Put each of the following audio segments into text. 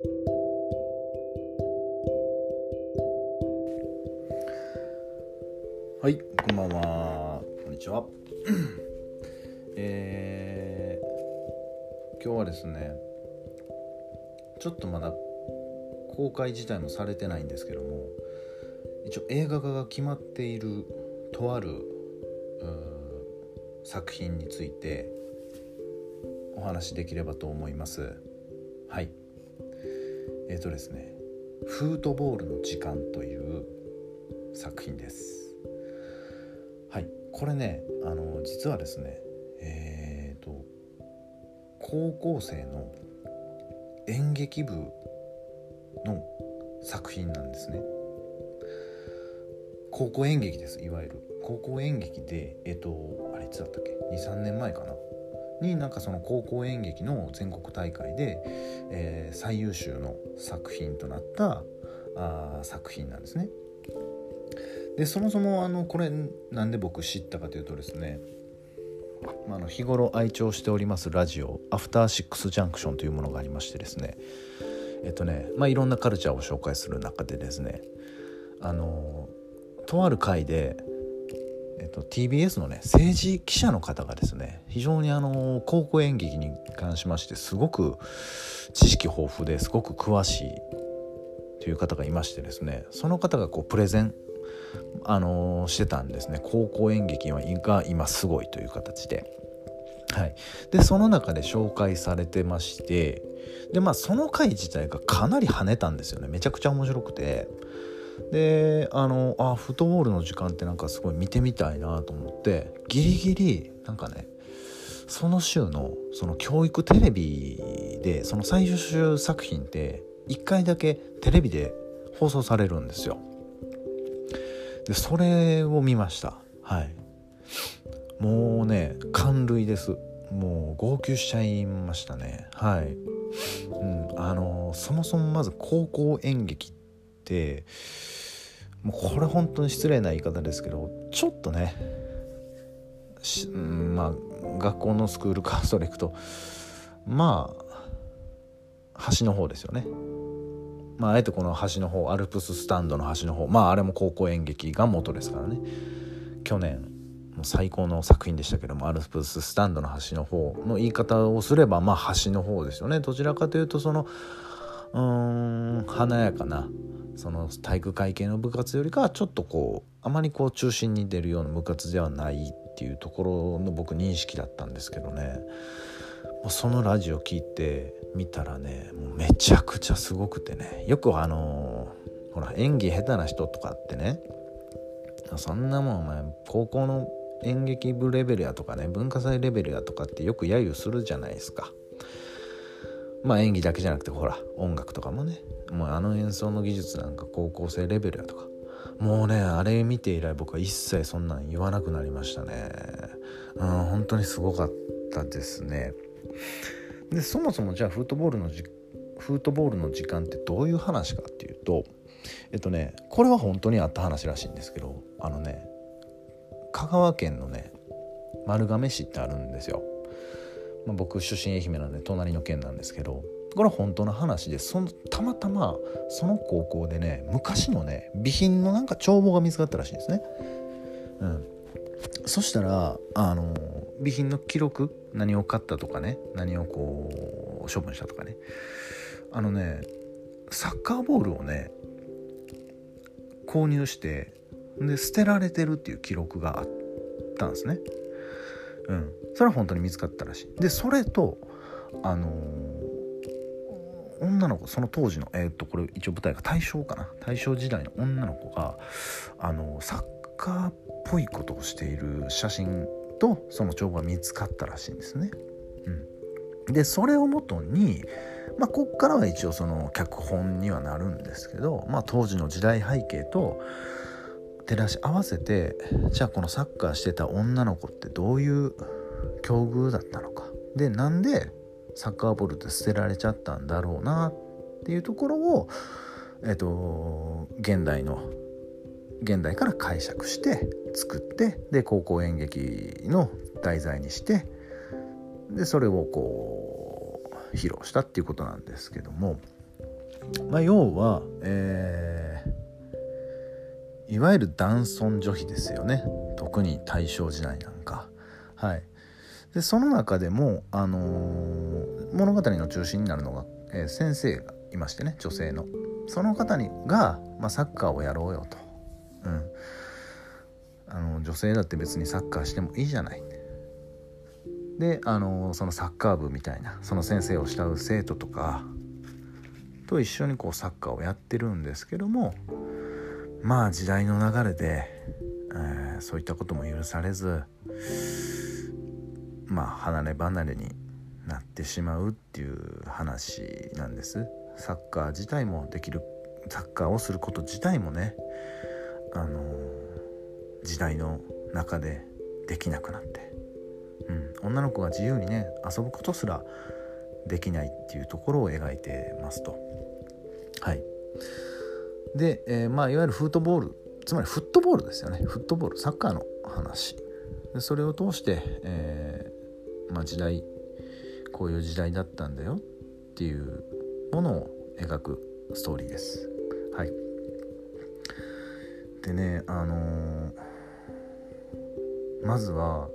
はいこんばんは。こんにちは。えー、今日はですねちょっとまだ公開自体もされてないんですけども一応映画化が決まっているとある作品についてお話しできればと思います。はい。えっ、ー、とですね「フートボールの時間」という作品です。はいこれねあの実はですねえっ、ー、と高校生の演劇部の作品なんですね。高校演劇ですいわゆる。高校演劇でえっ、ー、とあれいつだったっけ？23年前かな。になんかその高校演劇の全国大会で、えー、最優秀の作品となったあ作品なんですね。でそもそもあのこれなんで僕知ったかというとですねまあ、の日頃愛聴しておりますラジオ「アフターシックスジャンクション」というものがありましてですねえっとねまあいろんなカルチャーを紹介する中でですねあのとある回で、えっと、TBS のね政治記者の方がですね非常にあの高校演劇に関しましてすごく知識豊富ですごく詳しいという方がいましてですねその方がこうプレゼンあの、してたんですね。高校演劇が今すごいという形で。はい、でその中で紹介されてましてでまあその回自体がかなり跳ねたんですよね。めちゃくちゃ面白くて。であのあフットボールの時間ってなんかすごい見てみたいなと思ってギリギリなんかねその週のその教育テレビでその最終作品って1回だけテレビで放送されるんですよ。でそれを見ました。はい。もうね感涙です。もう号泣しちゃいましたね。はい、うん、あのそもそもまず高校演劇ってもうこれ本当に失礼な言い方ですけどちょっとね、まあ学校のスクールカーストで行くとまあ端の方ですよね。まあ、あえてこの橋の方アルプススタンドの橋の方まああれも高校演劇が元ですからね。去年も最高の作品でしたけどもアルプススタンドの橋の方の言い方をすればまあ橋の方ですよね。どちらかというとそのうーん華やかなその体育会系の部活よりかはちょっとこうあまりこう中心に出るような部活ではないっていうところの僕認識だったんですけどね。そのラジオ聞いてみたらねもうめちゃくちゃすごくてね。よくあのー、ほら演技下手な人とかってねそんなもんお前高校の演劇部レベルやとかね文化祭レベルやとかってよく揶揄するじゃないですか。まあ演技だけじゃなくてほら音楽とかもね。もうあの演奏の技術なんか高校生レベルやとか。もうねあれ見て以来僕は一切そんなん言わなくなりましたね。うん本当にすごかったですね。でそもそもじゃあフットボールのじフットボールの時間ってどういう話かっていうとえっとねこれは本当にあった話らしいんですけどあのね香川県のね丸亀市ってあるんですよ、まあ、僕出身愛媛なんで隣の県なんですけどこれは本当の話でそのたまたまその高校でね昔のね備品のなんか帳簿が見つかったらしいんですね。うん、そしたらあの備品の記録何を買ったとかね何をこう処分したとかね。あのねサッカーボールをね購入してで捨てられてるっていう記録があったんですね。うん。それは本当に見つかったらしい。でそれとあのー、女の子その当時のえー、っとこれ一応舞台が大正かな？大正時代の女の子があのー、サッカーっぽいことをしている写真とその帳簿が見つかったらしいんですね。うん、でそれをもとにまあ、こっからは一応その脚本にはなるんですけど、まあ、当時の時代背景と照らし合わせてじゃあこのサッカーしてた女の子ってどういう境遇だったのか。でなんでサッカーボールって捨てられちゃったんだろうなっていうところを、えっと、現代の現代から解釈して作ってで高校演劇の題材にしてでそれをこう披露したっていうことなんですけども。まあ、要は、えー、いわゆる男尊女卑ですよね特に大正時代なんか。はい、でその中でも、あのー、物語の中心になるのが、えー、先生がいましてね女性の。その方にが、まあ、サッカーをやろうよと。うん、あの女性だって別にサッカーしてもいいじゃない。であのそのサッカー部みたいなその先生を慕う生徒とかと一緒にこうサッカーをやってるんですけどもまあ時代の流れで、えー、そういったことも許されずまあ離れ離れになってしまうっていう話なんですサッカー自体もできるサッカーをすること自体もねあの時代の中でできなくなって、うん、女の子が自由にね遊ぶことすらできないっていうところを描いてますと。はいで、えー、まあいわゆるフットボールつまりフットボールですよね。フットボールサッカーの話。でそれを通して、えー、まあ、時代こういう時代だったんだよ。っていうものを描くストーリーです。はい、でねあのー、まずは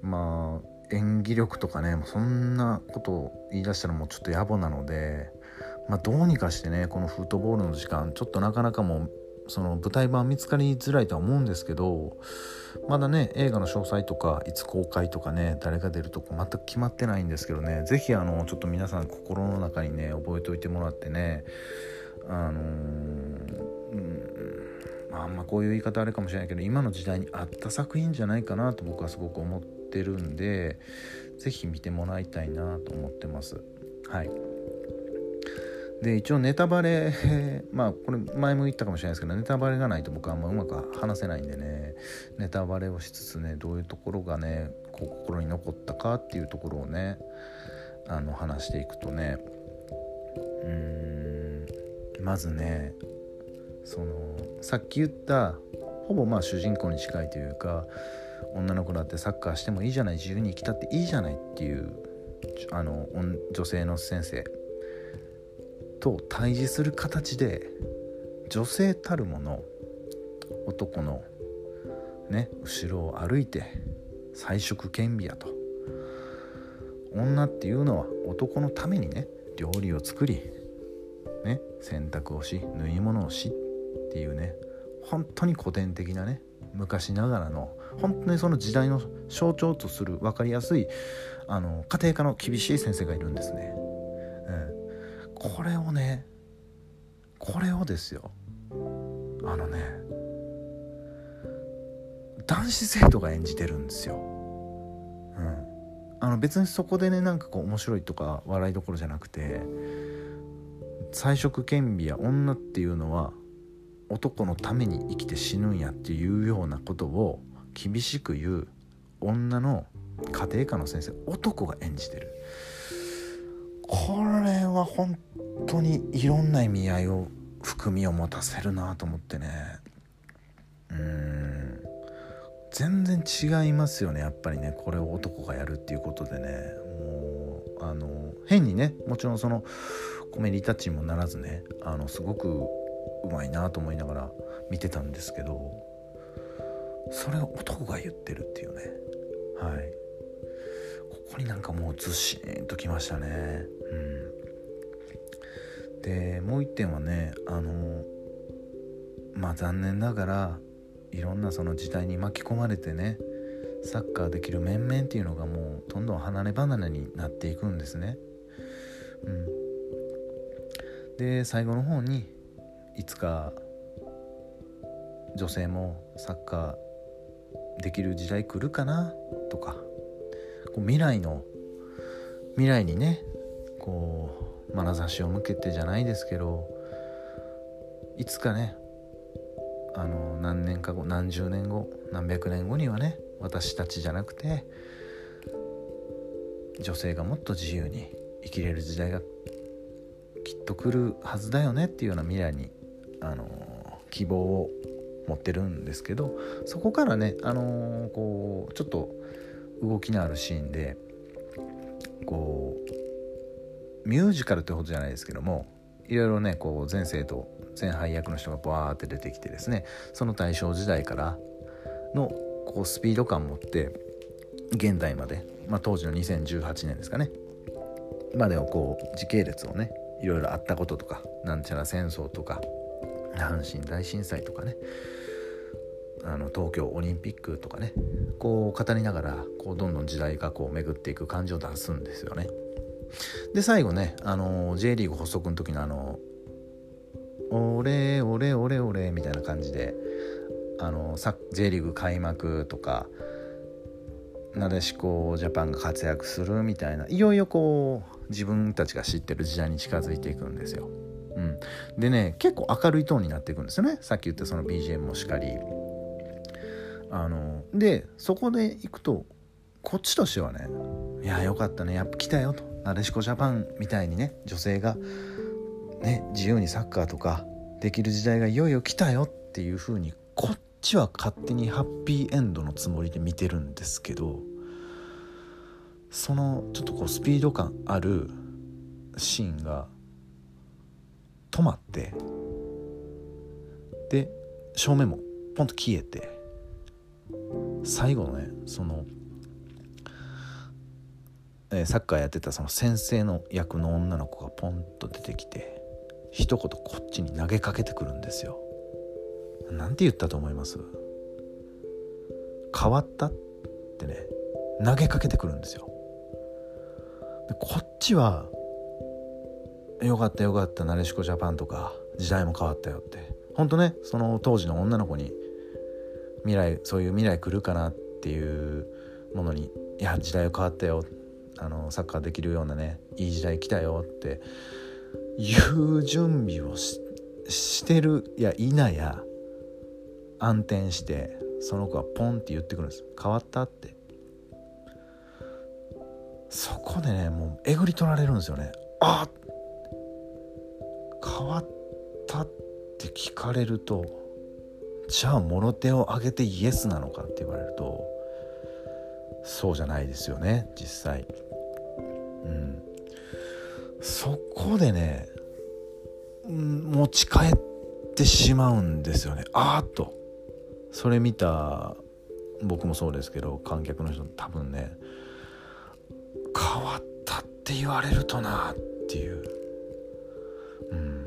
まあ演技力とかねそんなことを言い出したらもうちょっと野暮なのでまあ、どうにかしてねこのフットボールの時間ちょっとなかなかもうその舞台版見つかりづらいとは思うんですけどまだね映画の詳細とかいつ公開とかね誰が出るとか全く決まってないんですけどね是非あのちょっと皆さん心の中にね覚えておいてもらってねあのー、うんあんまこういう言い方あれかもしれないけど今の時代に合った作品じゃないかなと僕はすごく思ってるんで是非見てもらいたいなと思ってます。はい。で一応ネタバレ まあこれ前も言ったかもしれないですけどネタバレがないと僕はあんまうまく話せないんでね。ネタバレをしつつねどういうところがね心に残ったかっていうところをねあの話していくとね。うーん。まずねそのさっき言ったほぼまあ主人公に近いというか女の子だってサッカーしてもいいじゃない自由に生きたっていいじゃないっていうあの女性の先生。と対峙する形で女性たるもの男のね後ろを歩いて彩色兼備やと女っていうのは男のためにね料理を作りね洗濯をし縫い物をしっていうね本当に古典的なね昔ながらの本当にその時代の象徴とする分かりやすいあの家庭科の厳しい先生がいるんですね。これをねこれをですよ。あのね男子生徒が演じてるんですよ。うん、あの別にそこでねなんかこう面白いとか笑いどころじゃなくて彩色兼備や女っていうのは男のために生きて死ぬんやっていうようなことを厳しく言う女の家庭科の先生男が演じてる。これは本当にいろんな意味合いを含みを持たせるなと思ってね。うん。全然違いますよねやっぱりね。これを男がやるっていうことでね。もうあの変にねもちろんそのコメディタッチにもならずねあのすごくうまいなと思いながら見てたんですけどそれを男が言ってるっていうね。はい。ここになんかもうずしんときましたね。うん。でもう一点はねあのまあ残念ながらいろんなその時代に巻き込まれてねサッカーできる面々っていうのがもうどんどん離れ離れになっていくんですね。うん、で最後の方にいつか女性もサッカーできる時代来るかなとかこう未来の未来にねこう眼差しを向けてじゃないですけどいつかねあの何年か後何十年後何百年後にはね私たちじゃなくて女性がもっと自由に生きれる時代がきっと来るはずだよねっていうような未来にあの希望を持ってるんですけどそこからねあのこうちょっと動きのあるシーンでこうミュージカルってことじゃないですけどもいろいろねこう前世と前輩役の人がバーって出てきてですねその大正時代からのこうスピード感を持って現代まで、まあ、当時の2018年ですかねまでをこう時系列をねいろいろあったこととかなんちゃら戦争とか阪神大震災とかねあの東京オリンピックとかねこう語りながらこうどんどん時代がこう巡っていく感じを出すんですよね。で最後ねあの J リーグ発足の時のあの「俺俺俺俺」みたいな感じであの J リーグ開幕とかなでしこジャパンが活躍するみたいないよいよこう自分たちが知ってる時代に近づいていくんですよ。うん、でね結構明るいトーンになっていくんですよねさっき言ったその BGM もしかり。あのでそこで行くとこっちとしてはねいやよかったねやっぱ来たよとなでしこジャパンみたいにね女性がね自由にサッカーとかできる時代がいよいよ来たよっていう風にこっちは勝手にハッピーエンドのつもりで見てるんですけどそのちょっとこうスピード感あるシーンが止まってで正面もポンと消えて最後のねその、え、サッカーやってたその先生の役の女の子がポンと出てきて一言こっちに投げかけてくるんですよ。なんて言ったと思います？変わった？ってね投げかけてくるんですよ。でこっちは「よかったよかったなでしこジャパン」とか「時代も変わったよ」ってほんとねその当時の女の子に未来そういう未来来るかなっていうものに「いや時代は変わったよ」あのサッカーできるようなねいい時代来たよっていう準備をしてるや否や暗転してその子がポンって言ってくるんです。変わったって。そこでねもうえぐり取られるんですよね。あ変わったって聞かれるとじゃあもろ手を挙げてイエスなのかって言われるとそうじゃないですよね実際。うん。そこでね、持ち帰ってしまうんですよね。あーっと。それ見た僕もそうですけど観客の人多分ね変わったって言われるとなっていう。うん。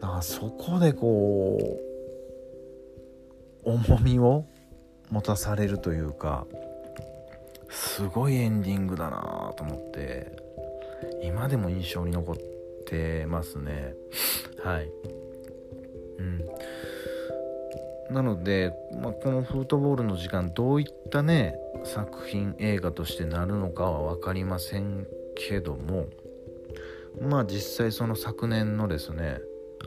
だからそこでこう重みを持たされるというかすごいエンディングだなと思って今でも印象に残ってますね。はい。うん。なので、まあ、このフットボールの時間どういったね作品映画としてなるのかは分かりませんけどもまあ実際その昨年のですね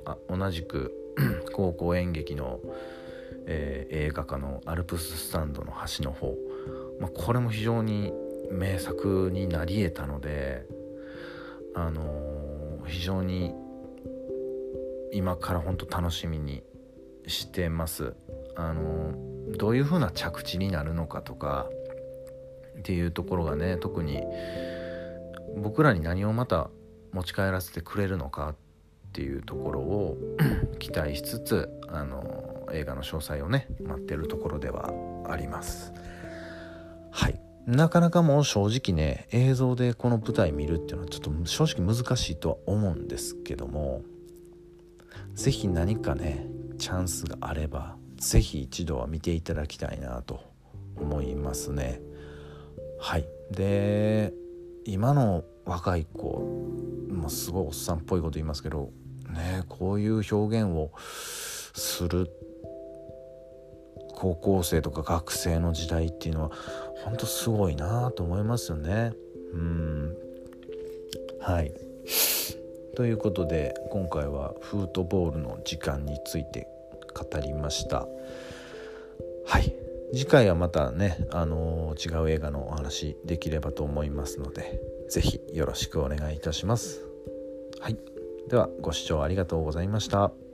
あ同じく 高校演劇の、えー、映画化の「アルプススタンドの端の方」まあ、これも非常に名作になり得たので、あのー、非常に今から本当楽しみにしてます。あのー、どういう風な着地になるのかとかっていうところがね特に僕らに何をまた持ち帰らせてくれるのかっていうところを 期待しつつあの映画の詳細をね待ってるところではありますはい。なかなかもう正直ね映像でこの舞台見るっていうのはちょっと正直難しいとは思うんですけども是非何かねチャンスがあれば是非一度は見ていただきたいなと思いますね。はい。で今の若い子もすごいおっさんっぽいこと言いますけどねこういう表現をする高校生とか学生の時代っていうのは本当すごいなと思いますよね。うんはいということで今回はフートボールの時間について語りました。はい次回はまたね、あのー、違う映画のお話できればと思いますので是非よろしくお願いいたします。はいではご視聴ありがとうございました。